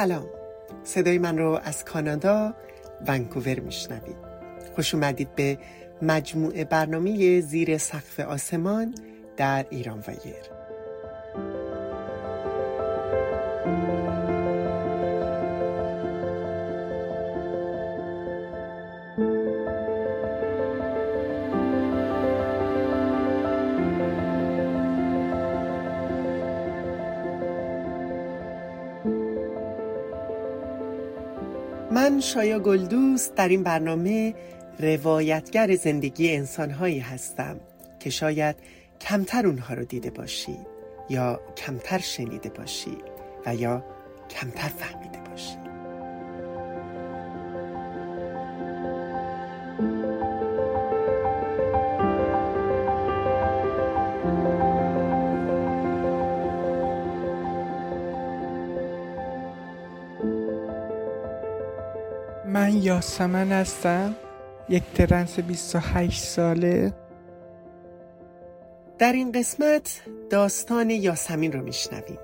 سلام. صدای من رو از کانادا ونکوور میشنوید. خوش اومدید به مجموعه برنامه زیر سقف آسمان در ایران ویر من شایا گلدوست در این برنامه روایتگر زندگی انسانهایی هستم که شاید کمتر اونها رو دیده باشید یا کمتر شنیده باشید و یا کمتر فهمیده باشید. یاسمن هستم. یک ترنس 28 ساله. در این قسمت داستان یاسمین رو میشنویم.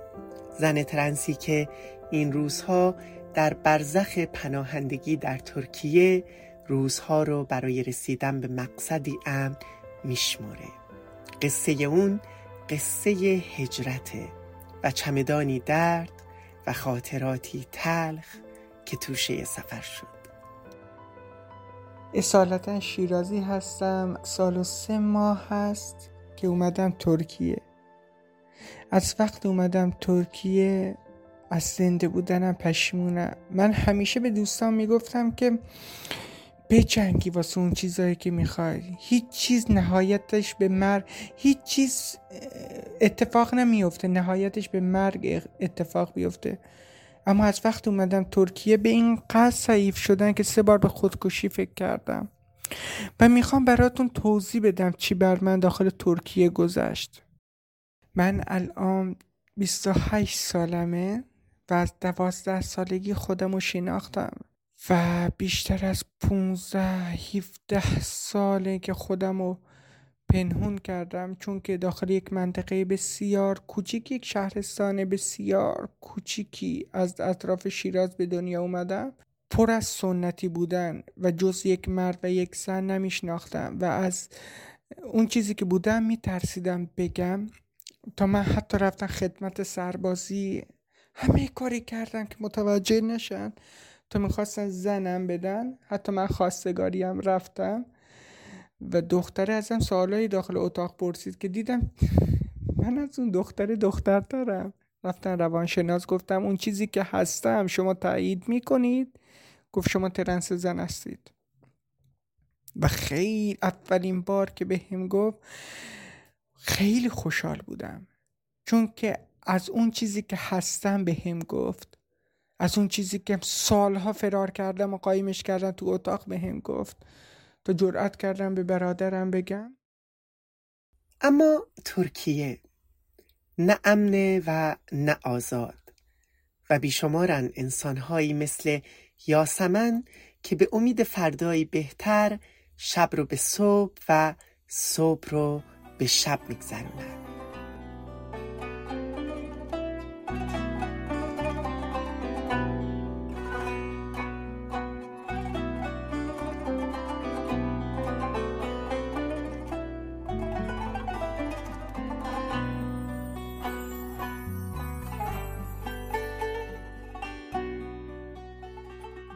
زن ترنسی که این روزها در برزخ پناهندگی در ترکیه روزها رو برای رسیدن به مقصدی امن میشموره. قصه اون قصه هجرته و چمدانی درد و خاطراتی تلخ که توشه سفر شد. اصالتا شیرازی هستم. سال و سه ماه هست که اومدم ترکیه. از وقت اومدم ترکیه از زنده بودنم پشیمونم. من همیشه به دوستان می‌گفتم که بجنگی واسه اون چیزایی که می‌خوای. هیچ چیز نهایتش به مرگ هیچ چیز اتفاق نمیفته نهایتش به مرگ اتفاق بیفته. اما از وقت اومدم ترکیه به این قصد ضعیف شدن که سه بار به خودکشی فکر کردم. و می‌خوام براتون توضیح بدم چی بر من داخل ترکیه گذشت. من الان 28 سالمه و از دوازده سالگی خودم رو شناختم و بیشتر از 15 17 ساله که خودم رو پنهون کردم چون که داخل یک منطقه بسیار کوچیک یک شهرستان بسیار کوچیکی از اطراف شیراز به دنیا اومدم. پر از سنتی بودن و جز یک مرد و یک زن نمیشناختم و از اون چیزی که بودم میترسیدم بگم. تا من حتی رفتم خدمت سربازی همه کاری کردم که متوجه نشن. تا می‌خواستن زنم بدن حتی من خواستگاریم رفتم. و دختره ازم سوالایی داخل اتاق پرسید که دیدم من از اون دختر دختر دارم. رفتن روانشناس گفتم اون چیزی که هستم شما تایید می‌کنید؟ گفت شما ترنس زن هستید. و خیلی اولین بار که به هم گفت خیلی خوشحال بودم. چون که از اون چیزی که هستم به هم گفت از اون چیزی که سالها فرار کردم و قایمش کردم تو اتاق به هم گفت. تو جرأت کردم به برادرم بگم. اما ترکیه نه امنه و نه آزاد و بیشمارن انسانهایی مثل یاسمن که به امید فردایی بهتر شب رو به صبح و صبح رو به شب میگذرونن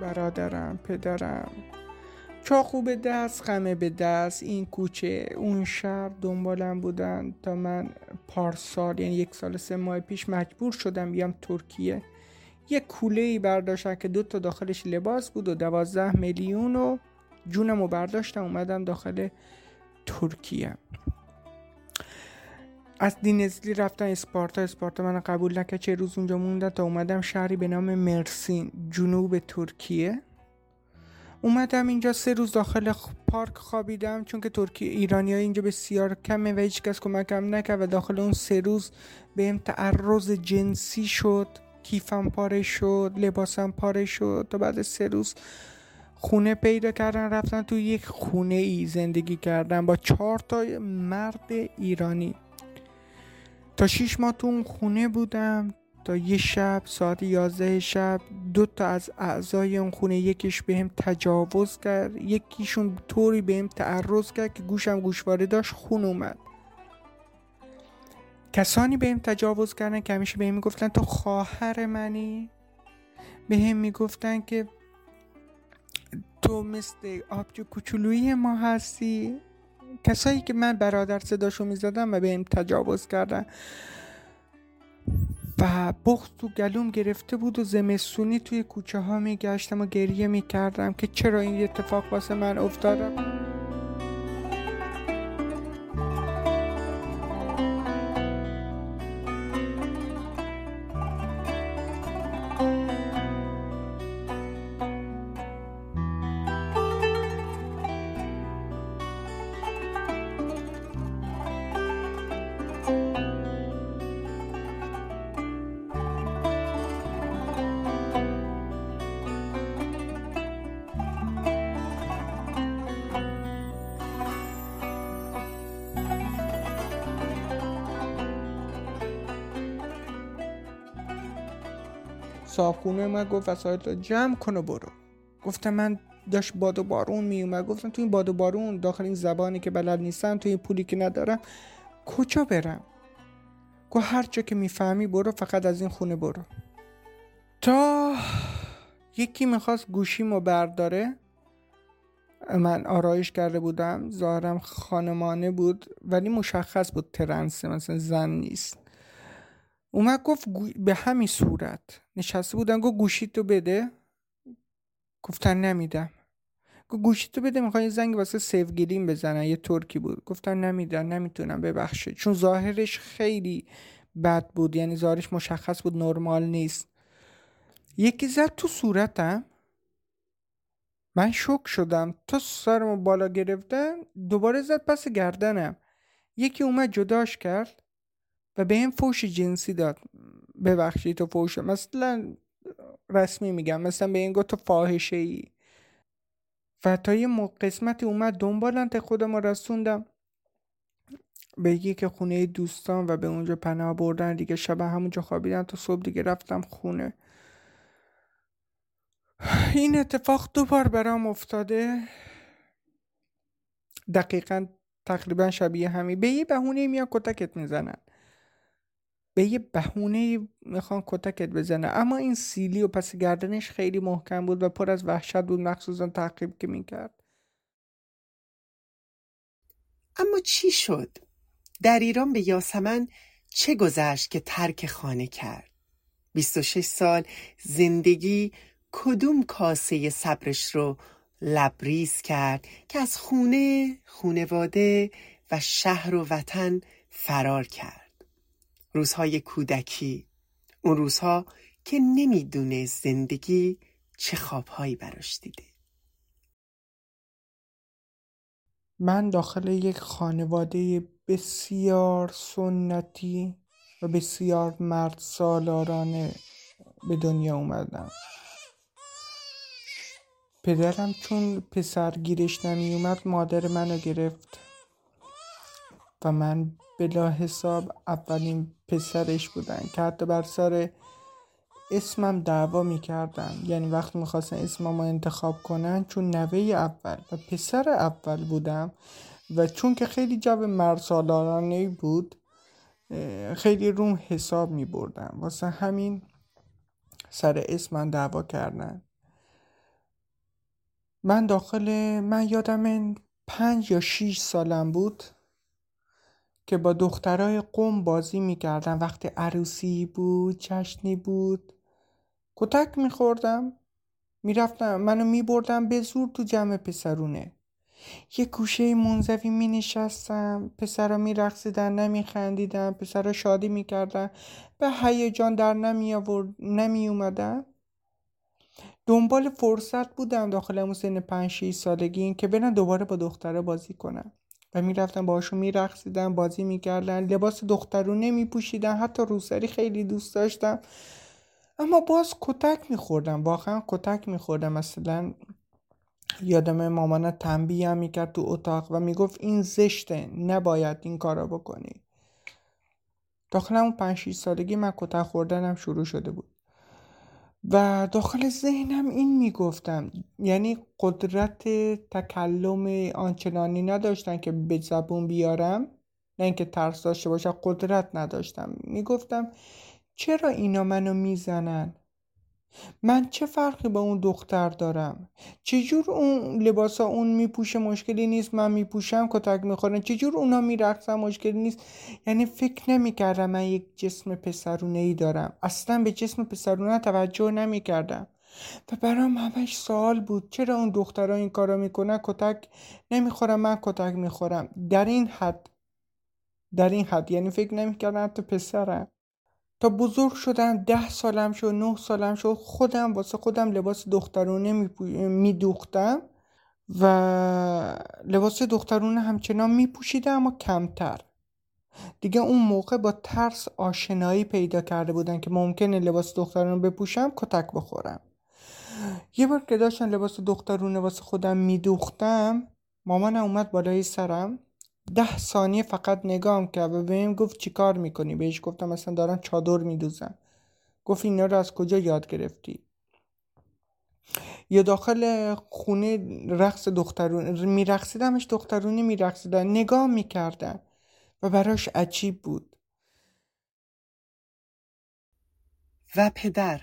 برادرم پدرم. چاقو به دست غمه به دست. این کوچه اون شب دنبالم بودن تا من پارسال یعنی یک سال سه ماه پیش مجبور شدم بیام ترکیه. یه کوله ای برداشتن که دو تا داخلش لباس بود و دوازده میلیون و جونم رو برداشتم اومدم داخل ترکیه. از دینزلی رفتن اسپارتا. اسپارتا من قبول نکرد. چه روز اونجا موندن تا اومدم شهری به نام مرسین جنوب ترکیه. اومدم اینجا سه روز داخل پارک خوابیدم چون که ترکیه ایرانی های اینجا بسیار کمه و هیچ کس کمکم نکرد و داخل اون سه روز بهم تعرض جنسی شد کیفم پاره شد لباسم پاره شد تا بعد سه روز خونه پیدا کردن. رفتن تو یک خونه ای زندگی کردن با چهار تا مرد ایرانی. تا شیش ماه تو اون خونه بودم تا یه شب ساعت یازده شب دو تا از اعضای اون خونه یکیش بهم تجاوز کرد یکیشون طوری بهم تعرض کرد که گوشم گوشواره داشت خون اومد. کسانی بهم تجاوز کردن که همیشه بهم می‌گفتن تو خواهر منی؟ بهم می‌گفتن که تو مثل آبجو کوچولوی ما هستی؟ کسایی که من برادر صداشو می‌زدم و بهم تجاوز کردن. و بخت تو گلوم گرفته بود و زمستونی توی کوچه ها میگشتم و گریه می‌کردم که چرا این اتفاق واسه من افتادم صابخونه من گفت وسایل جمع کن و برو. گفتم من داشت باد و بارون میومد گفتم تو این باد و بارون داخل این زبانی که بلد نیستم تو این پولی که ندارم کجا برم؟ گفت هر جا که می‌فهمی برو فقط از این خونه برو. تا یکی می‌خواست گوشیمو برداره من آرایش کرده بودم. ظاهرم خانمانه بود ولی مشخص بود ترنسه مثلا زن نیست. اومد گفت به همین صورت. نشسته بودن گفت گوشیتو بده. گفتن نمیدم. گفت گوشیتو بده می‌خوای زنگ واسه سیفگیریم بزنن. یه ترکی بود. گفتن نمیدن نمی‌تونم ببخشید. چون ظاهرش خیلی بد بود یعنی ظاهرش مشخص بود نرمال نیست. یکی زد تو صورتم. من شک شدم. تا سرمو بالا گرفتن دوباره زد پس گردنم. یکی اومد جداش کرد. و به این فوش جنسی داد. ببخشید تو فوش. مثلا رسمی میگم. مثلا به این تو فاحشه ای و تا یه قسمتی اومد دنبالنت خودم رسوندم. به که خونه دوستان و به اونجا پناه بردن دیگه. شب همونجا خوابیدن. تا صبح دیگه رفتم خونه. این اتفاق دو بار برام افتاده. دقیقا تقریبا شبیه همین. به یه بهونه میان کتکت می‌زنن. به یه بهونه می‌خوان کتکت بزنه اما این سیلی و پس گردنش خیلی محکم بود و پر از وحشت بود مخصوصا تعقیب که می‌کرد اما چی شد؟ در ایران به یاسمن چه گذشت که ترک خانه کرد؟ 26 سال زندگی کدوم کاسه صبرش رو لبریز کرد که از خونه، خونواده و شهر و وطن فرار کرد؟ روزهای کودکی. اون روزها که نمی‌دونه زندگی چه خوابهایی براش دیده. من داخل یک خانواده بسیار سنتی و بسیار مرد سالارانه به دنیا اومدم. پدرم چون پسر گیرش نمی اومد مادر منو گرفت. و من بلا حساب اولین پسرش بودن که حتی بر سر اسمم دعوا می‌کردن. یعنی وقتی می‌خواستن اسمم رو انتخاب کنن چون نوه اول و پسر اول بودم و چون که خیلی جو مرسالارانه بود خیلی روم حساب می بردم واسه همین سر اسمم دعوا کردن. من داخل من یادم پنج یا شیش سالم بود. که با دخترای قوم بازی می‌کردم. وقتی عروسی بود جشنی بود کتک میخوردم. می‌رفتم منو میبردم به زور تو جمع پسرونه. یه کوشه منزوی می نشستم پسرا می رقصیدن نمی پسرا شادی می کردن به هیجان در نمی, آورد نمی اومدن دنبال فرصت بودم داخل اون سن پنج سالگی که برن دوباره با دختره بازی کنم. و می‌رفتن باشون میرقصیدن بازی می‌کردن. لباس دخترونه میپوشیدن حتی روسری خیلی دوست داشتم. اما باز کتک میخوردم. واقعا کتک میخوردم. مثلا یادم مامانه تنبیه هم می‌کرد تو اتاق و می‌گفت این زشته. نباید این کارا بکنی. داخل اون پنج سالگی من کتک خوردنم شروع شده بود. و داخل ذهنم این می‌گفتم. یعنی قدرت تکلم آنچنانی نداشتن که به زبون بیارم نه اینکه ترس داشته باشم قدرت نداشتم. می‌گفتم چرا اینا منو می‌زنن؟ من چه فرقی با اون دختر دارم؟ چجور اون لباسا اون میپوشه مشکلی نیست من میپوشم کتک می‌خورن چجور اونا میرقصن مشکلی نیست؟ یعنی فکر نمی‌کردم من یک جسم پسرونه ای دارم. اصلا به جسم پسرونه توجه نمی‌کردم. و برام همش سوال بود چرا اون دخترها این کارا می‌کنن؟ کتک نمی‌خورم من کتک می‌خورم. در این حد در این حد. یعنی فکر نمی‌کردم حتی پسرم. تا بزرگ شدم ده سالم شد نه سالم شد خودم واسه خودم لباس دخترونه میدوختم و لباس دخترونه همچنان میپوشیدم اما کمتر. دیگه اون موقع با ترس آشنایی پیدا کرده بودن که ممکنه لباس دخترونه بپوشم کتک بخورم. یه بار که داشتم لباس دخترونه واسه خودم میدوختم مامانم اومد بالای سرم. ده ثانیه فقط نگام کرد و بهم گفت چیکار می‌کنی؟ بهش گفتم مثلا دارم چادر میدوزم گفت اینا رو از کجا یاد گرفتی؟ یا داخل خونه رقص دخترون میرقصیدمش دخترونی میرقصیدن. نگاه می‌کردن و براش عجیب بود. و پدر.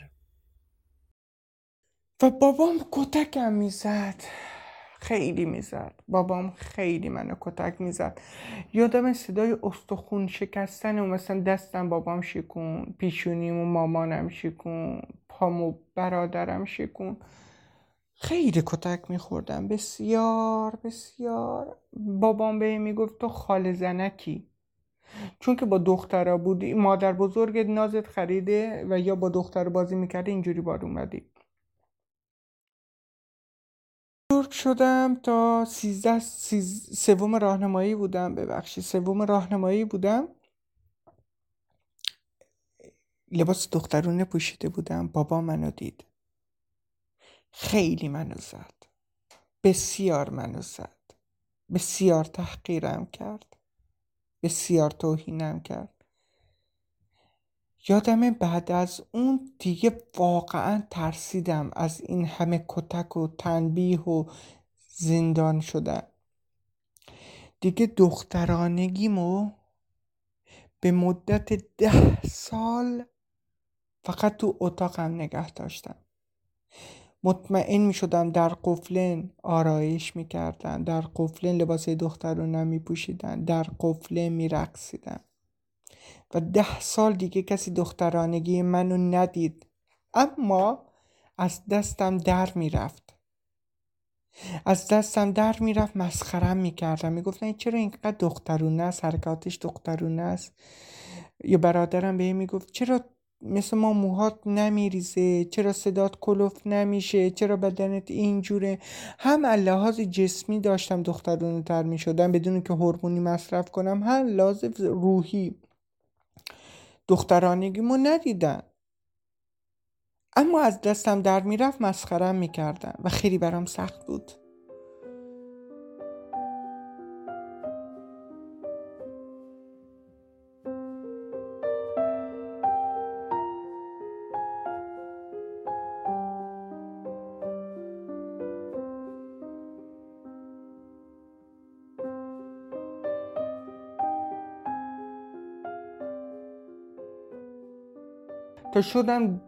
و بابام کتکم می‌زد. خیلی می‌زد. بابام خیلی منو کتک می‌زد. یادم صدای استخون شکستن و مثلا دستم بابام شکون پیشونیم و مامانم شکون پامو برادرم شکون خیلی کتک میخوردم. بسیار بسیار. بابام به می‌گفت تو خال زنکی. چون که با دخترا بودی مادر بزرگ نازت خریده و یا با دختر بازی می‌کرده اینجوری بار اومدی. بزرگ شدم تا سیزده سیز... سوم راهنمایی بودم ببخشید. سوم راهنمایی بودم. لباس دخترونه پوشیده بودم. بابا منو دید. خیلی منو زد. بسیار منو زد. بسیار تحقیرم کرد. بسیار توهینم کرد. یادم بعد از اون دیگه واقعا ترسیدم از این همه کتک و تنبیه و زندان شدن. دیگه دخترانگیمو به مدت ده سال فقط تو اتاقم نگه داشتم. مطمئن می شدم در قفلن آرایش می کردن در قفلن لباس دخترانه می پوشیدن در قفلن می رقصیدن و ده سال دیگه کسی دخترانگی منو ندید. اما از دستم در می‌رفت. از دستم در می‌رفت مسخرم می‌کردم. می‌گفتن چرا اینقدر دخترونه است؟ حرکاتش دخترونه است؟ یا برادرم به می‌گفت چرا مثل ما موهات نمیریزه؟ چرا صدات کلوف نمیشه؟ چرا بدنت اینجوره؟ هم لحاظ جسمی داشتم دخترونه تر می‌شدم بدون که هورمونی مصرف کنم هم لازم روحی. دخترانگیمو ندیدن. اما از دستم در می‌رفت مسخرم می‌کردن و خیلی برام سخت بود. تا شدم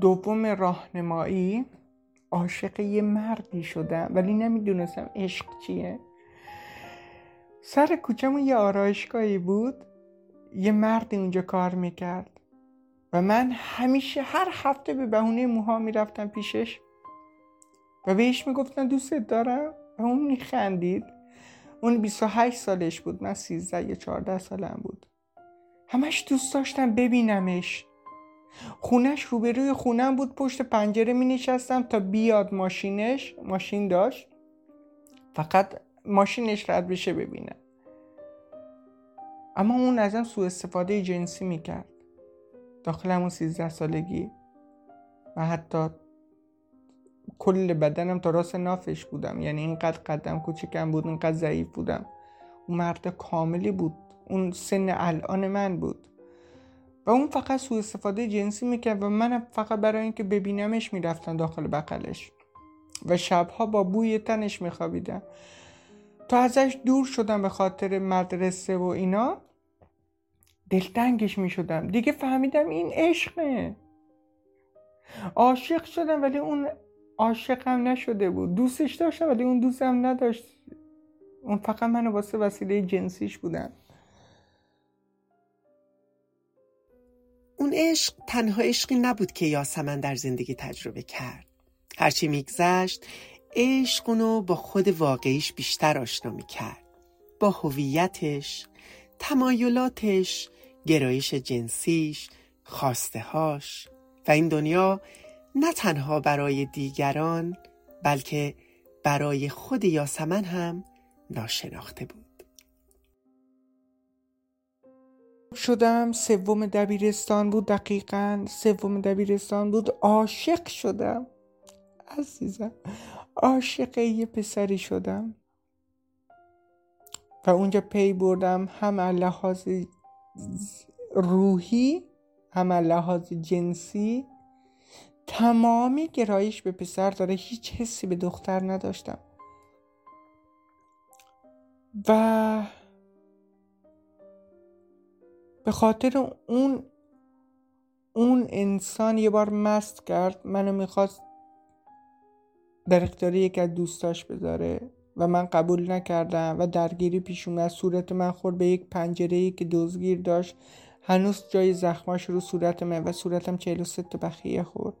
دوم راهنمایی عاشق یه مردی شدم. ولی نمی‌دونستم عشق چیه. سر کوچمون یه آرایشگاهی بود. یه مردی اونجا کار می‌کرد. و من همیشه هر هفته به بهونه موها می‌رفتم پیشش. و بهش می‌گفتم دوستت دارم. و اون میخندید. اون 28 سالش بود. من 13 یا 14 سالم بود. همش دوست داشتم ببینمش. خونش روبروی خونم بود پشت پنجره می نشستم تا بیاد ماشینش ماشین داشت. فقط ماشینش رد بشه ببینم اما اون ازم سوء استفاده جنسی می‌کرد. داخل همون سیزده سالگی. و حتی کل بدنم تا راست نافش بودم. یعنی اینقدر قدم کوچکم بود اینقدر ضعیف بودم. اون مرد کاملی بود. اون سن الان من بود. و اون فقط سوء استفاده جنسی می‌کرد و من فقط برای اینکه ببینمش می‌رفتم داخل بغلش. و شبها با بوی تنش میخوابیدم. تا ازش دور شدم به خاطر مدرسه و اینا دلتنگش می‌شدم. دیگه فهمیدم این عشقه. عاشق شدم ولی اون عاشقم نشده بود. دوستش داشتم ولی اون دوستم نداشت. اون فقط منو واسه وسیله جنسیش بودن. اون عشق تنها عشقی نبود که یاسمن در زندگی تجربه کرد. هرچی میگذشت عشق اونو با خود واقعیش بیشتر آشنا می‌کرد. با هویتش تمایلاتش گرایش جنسیش هاش و این دنیا نه تنها برای دیگران بلکه برای خود یاسمن هم ناشناخته بود. شدم سوم دبیرستان بود دقیقا سوم دبیرستان بود. عاشق شدم. عزیزم عاشق یه پسری شدم. و اونجا پی بردم هم لحاظ روحی هم لحاظ جنسی. تمامی گرایش به پسر داره هیچ حسی به دختر نداشتم. و به خاطر اون اون انسان یه بار مست کرد منو می‌خواست در اختیار یک از دوستاش بذاره و من قبول نکردم و درگیری پیش اومد. صورت من خورد به یک پنجره ای که دزگیر داشت. هنوز جای زخماش رو صورت من و صورتم 43 تا بخیه خورد.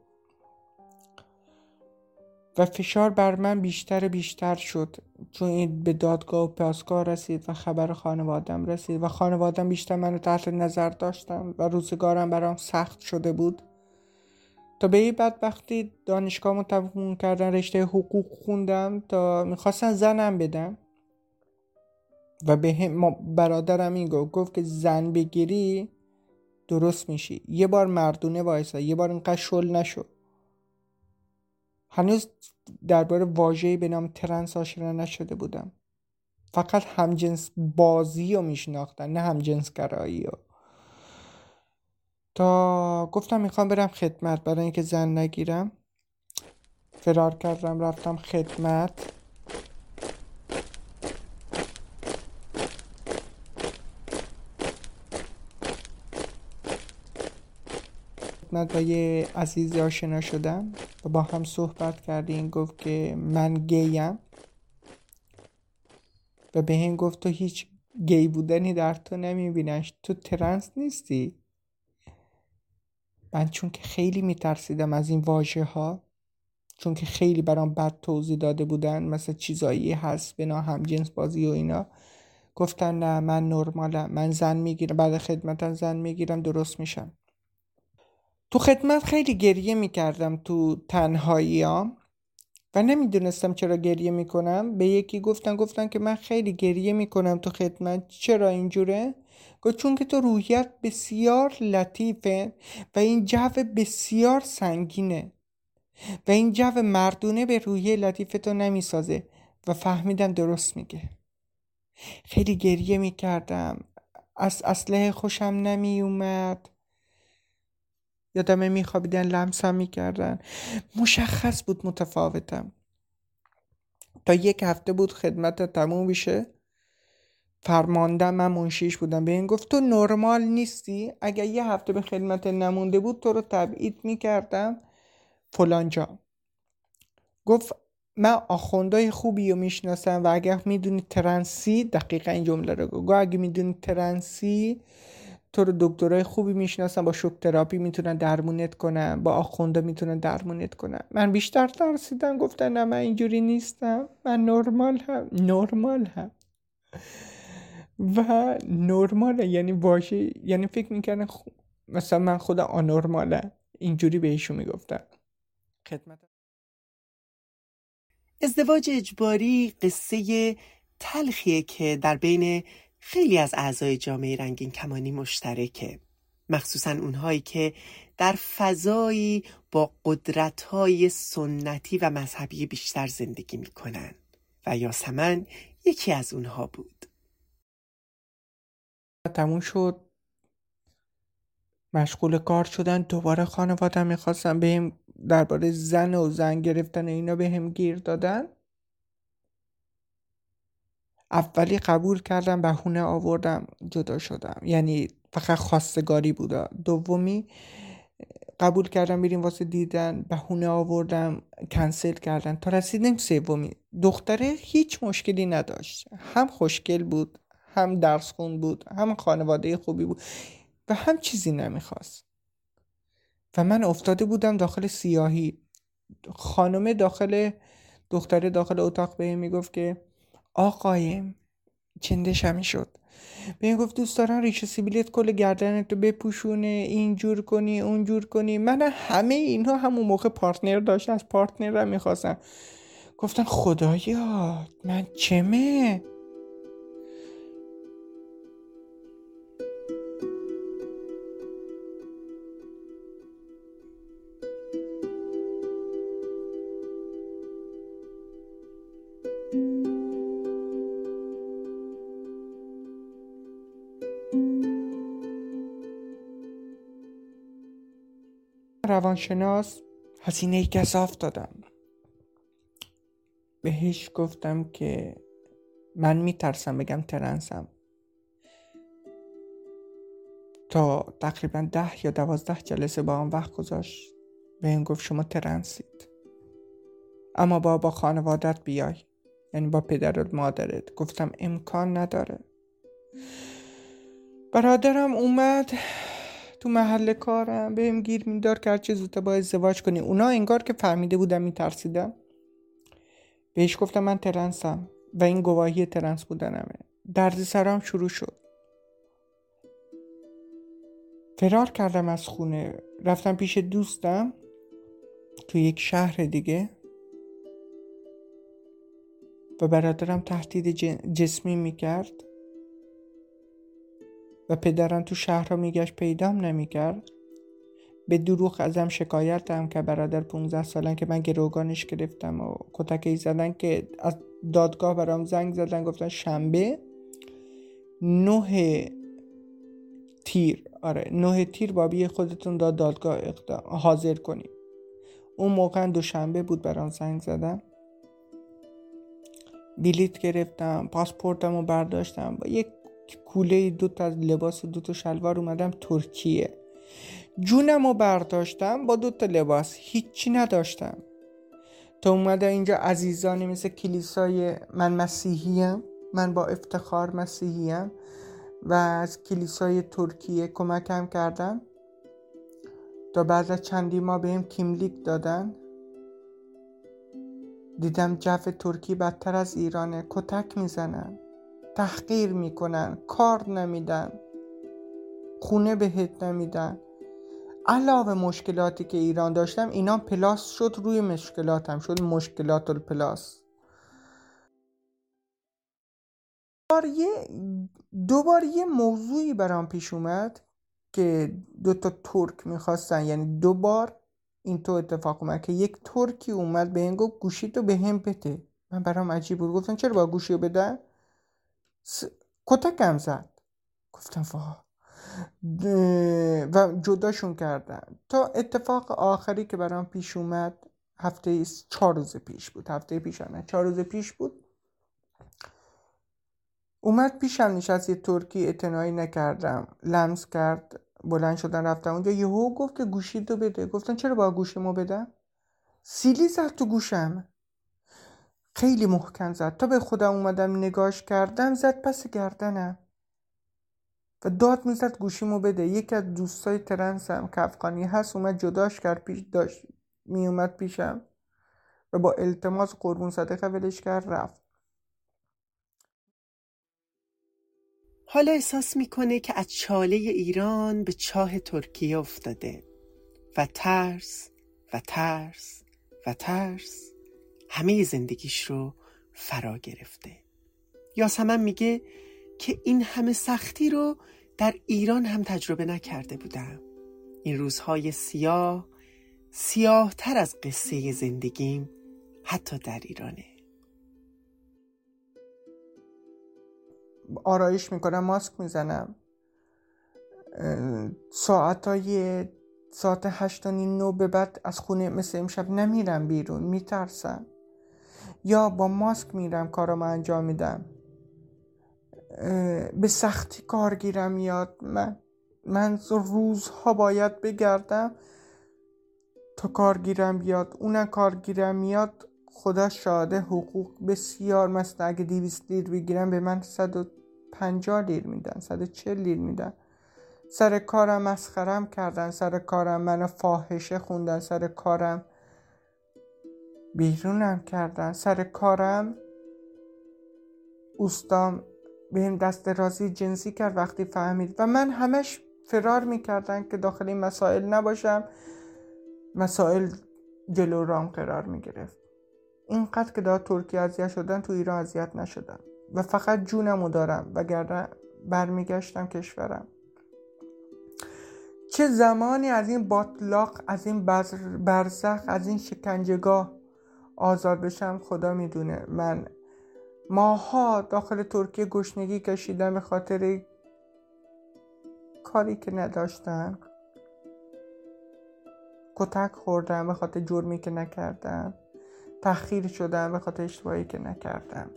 و فشار بر من بیشتر بیشتر شد. چون این به دادگاه و پاسگاه رسید و خبر خانوادم رسید و خانوادم بیشتر منو تحت نظر داشتم و روزگارم برام سخت شده بود. تا به این بعد وقتی دانشگاه تموم کردن رشته حقوق خوندم تا می‌خواستن زنم بدم و به هم برادرم این گفت گفت که زن بگیری درست میشی. یه بار مردونه وایسا یه بار اینقدر شل نشو. هنوز درباره واژه‌ای به نام ترنس آشنا نشده بودم. فقط همجنس بازی رو میشناختن نه همجنس گرایی رو تا گفتم می‌خوام برم خدمت. برای اینکه زن نگیرم فرار کردم رفتم خدمت. خدمت با یه عزیزی آشنا شدم. و با هم صحبت کردیم گفت که من گیم. و به این گفت تو هیچ گی بودنی در تو نمیبینش. تو ترنس نیستی؟ من چون که خیلی میترسیدم از این واژه ها چون که خیلی برام بد توضیح داده بودن مثل چیزایی هست به هم جنس بازی و اینا. گفتن نه من نرمالم. من زن می‌گیرم. بعد خدمتا زن می‌گیرم درست میشم. تو خدمت خیلی گریه می‌کردم تو تنهاییام و نمی‌دونستم چرا گریه می‌کنم. به یکی گفتن گفتن که من خیلی گریه می‌کنم تو خدمت. چرا اینجوره؟ گفت چون که تو روحیت بسیار لطیفه و این جو بسیار سنگینه و این جو مردونه به روحیه لطیف تو نمی‌سازه و فهمیدم درست میگه. خیلی گریه می‌کردم. از اسلحه خوشم نمیومد یادمه میخوابیدن لمسم می‌کردن. مشخص بود متفاوتم. تا یک هفته بود خدمت تموم بشه فرمانده من منشیش بودم. به این گفت تو نرمال نیستی؟ اگر یه هفته به خدمت نمونده بود تو رو تبعید می‌کردم. فلان جا. گفت من آخوندهای خوبی رو می‌شناسم و اگر می‌دونی ترنسی دقیقا این جمله رو گفت اگه می‌دونی ترنسی تو رو دکترای خوبی می‌شناسن با شوک تراپی می‌تونن درمونت کنن با آخونده می‌تونن درمونت کنن. من بیشتر ترسیدم گفتن نه من اینجوری نیستم. من نرمال هم نرمال هم. و نرماله یعنی باشه یعنی فکر می‌کردن خ... مثلا من خود آنرماله. اینجوری بهشون می‌گفتن. خدمت. ازدواج اجباری قصه تلخیه که در بین خیلی از اعضای جامعه رنگین کمانی مشترکه. مخصوصا اونهایی که در فضایی با قدرتهای سنتی و مذهبی بیشتر زندگی می‌کنن. و یاسمن یکی از اونها بود. تموم شد. مشغول کار شدن. دوباره خانواده می‌خواستن بهم درباره زن و زن گرفتن اینا به هم گیر دادن. اولی قبول کردم بهونه آوردم جدا شدم. یعنی فقط خواستگاری بوده. دومی قبول کردم بریم واسه دیدن بهونه آوردم کنسل کردن. تا رسیدیم سومی. دختره هیچ مشکلی نداشت. هم خوشگل بود هم درس خون بود هم خانواده خوبی بود. و هم چیزی نمی‌خواست. و من افتاده بودم داخل سیاهی. خانمه داخل دختره داخل اتاق به می‌گفت که آقایم. چندش همی شد. به این گفت دوست دارن ریش سیبیلیت کل گردنت رو بپوشونه اینجور کنی اونجور کنی. من همه اینها همون موقع پارتنر داشت از پارتنر می‌خواستن گفتن خدایا من چمه؟ روانشناس هزینه گذاف دادم بهش گفتم که من میترسم بگم ترنسم. تا تقریبا ده یا دوازده جلسه با هم وقت گذاشت. به این گفت شما ترنسید. اما با با خانوادت بیای. یعنی با پدرت مادرت. گفتم امکان نداره. برادرم اومد. تو محل کارم بهم گیر میدار که هرچه زودتر با ازدواج کنی. اونا انگار که فهمیده بودم میترسیدم بهش گفتم من ترنسم و این گواهی ترنس بودنمه. درد سرم شروع شد. فرار کردم از خونه. رفتم پیش دوستم تو یک شهر دیگه و برادرم تهدید جسمی می‌کرد. و پدرم تو شهر میگشت پیدام نمی‌کرد. به دروغ ازم شکایت هم که برادر 15 سالن که من گروگانش گرفتم و کتکی زدن که از دادگاه برام زنگ زدن گفتن شنبه نه تیر. آره نه تیر بابی خودتون داد دادگاه حاضر کنیم. اون موقع دوشنبه بود برام زنگ زدن. بلیت گرفتم پاسپورتم رو برداشتم با یک کوله دو تا لباس دو تا شلوار اومدم ترکیه. جونم رو برداشتم با دو تا لباس هیچی نداشتم. تا اومده اینجا عزیزانی مثل کلیسای من مسیحیم من با افتخار مسیحیم و از کلیسای ترکیه کمکم کردن. تا بعد از چندی ما بهم کیملیک دادن. دیدم جف ترکی بدتر از ایرانه کتک می‌زنن. تحقیر می‌کنن کار نمیدن خونه بهت نمیدن. علاوه مشکلاتی که ایران داشتم اینا پلاس شد روی مشکلاتم شد مشکلات الپلاس. یه دوبار یه موضوعی برام پیش اومد که دو تا ترک می‌خواستن. یعنی دو بار این تو اتفاق اومد که یک ترکی اومد به این گفت گوشی تو به هم بده. من برام عجیب بود. گفتن چرا با گوشی رو بدن؟ س... کتکم زد. گفتم واه و جداشون کردن. تا اتفاق آخری که برام پیش اومد هفته چهار روز پیش بود. هفته پیش نه چهار روز پیش بود. اومد پیشم نشست یه ترکی اتنایی نکردم. لمس کرد بلند شدن رفتم اونجا. یهو گفت که گوشی تو بده. گفتن چرا با گوشیمو بدم؟ سیلی زد تو گوشم. خیلی محکم زد. تا به خودم اومدم نگاش کردم زد پس گردنم. و داد می‌زد گوشیمو بده. یکی از دوستای ترنسم که افغانی هست اومد جداش کرد پیش داشت میومد پیشم. و با التماس قربون صدقه ولش کرد رفت. حالا احساس می‌کنه که از چاله ایران به چاه ترکیه افتاده. و ترس و ترس و ترس. همه زندگیش رو فرا گرفته. یاسمن میگه که این همه سختی رو در ایران هم تجربه نکرده بودم. این روزهای سیاه سیاه تر از قصه زندگیم حتی در ایرانه. آرایش می‌کنم ماسک می‌زنم. ساعت های ساعت هشت نو به بعد از خونه مثل امشب نمیرم بیرون میترسم. یا با ماسک میرم کارم انجام میدم؟ به سختی کارگیرم میاد من. من روزها باید بگردم تا کارگیرم بیاد. اون کارگیرم میاد خدا شاده حقوق بسیار مثلا اگه دیویست لیر بگیرم به من صد و پنجاه لیر میدن صد و چل لیر میدن. سر کارم مسخرم کردن سر کارم منو فاحشه خوندن سر کارم بیرونم کردن. سر کارم اوستام به این دست رازی جنسی کرد وقتی فهمید. و من همش فرار می‌کردن که داخل این مسائل نباشم. مسائل جلو رام قرار می‌گرفت. اینقدر که دا ترکیه اذیت شدن تو ایران اذیت نشدن. و فقط جونمو دارم وگرنه برمیگشتم کشورم. چه زمانی از این باطلاق از این برزخ از این شکنجگاه آزاد بشم خدا می‌دونه. من ماها داخل ترکیه گشنگی کشیدم به خاطر کاری که نداشتم. کتک خوردم به خاطر جرمی که نکردم. تخییر شدم به خاطر اشتباهی که نکردم.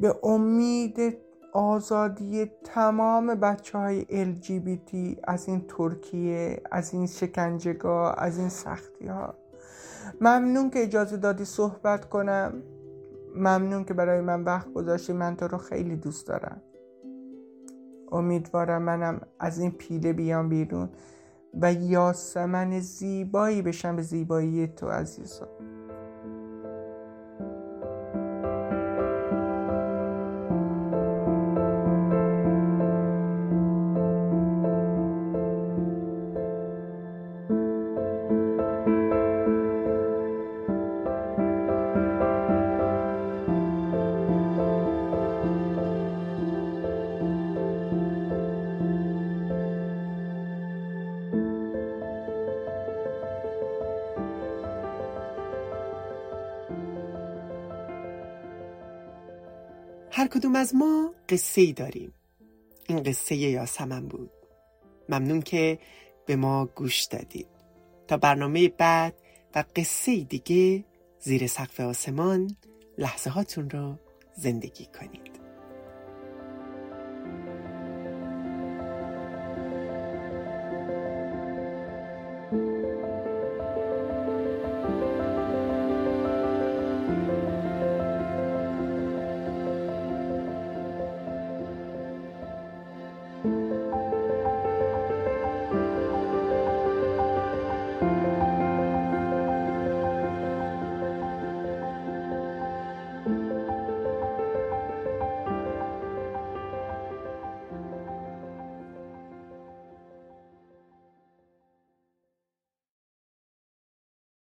به امید آزادی تمام بچه های LGBT از این ترکیه از این شکنجگاه از این سختی ها ممنون که اجازه دادی صحبت کنم. ممنون که برای من وقت گذاشتی من تو رو خیلی دوست دارم. امیدوارم منم از این پیله بیام بیرون و یاسمن زیبایی بشم به زیبایی تو عزیزم از ما قصه ای داریم. این قصه یاسمن بود. ممنون که به ما گوش دادید. تا برنامه بعد و قصه دیگه زیر سقف آسمان لحظه هاتون رو زندگی کنید.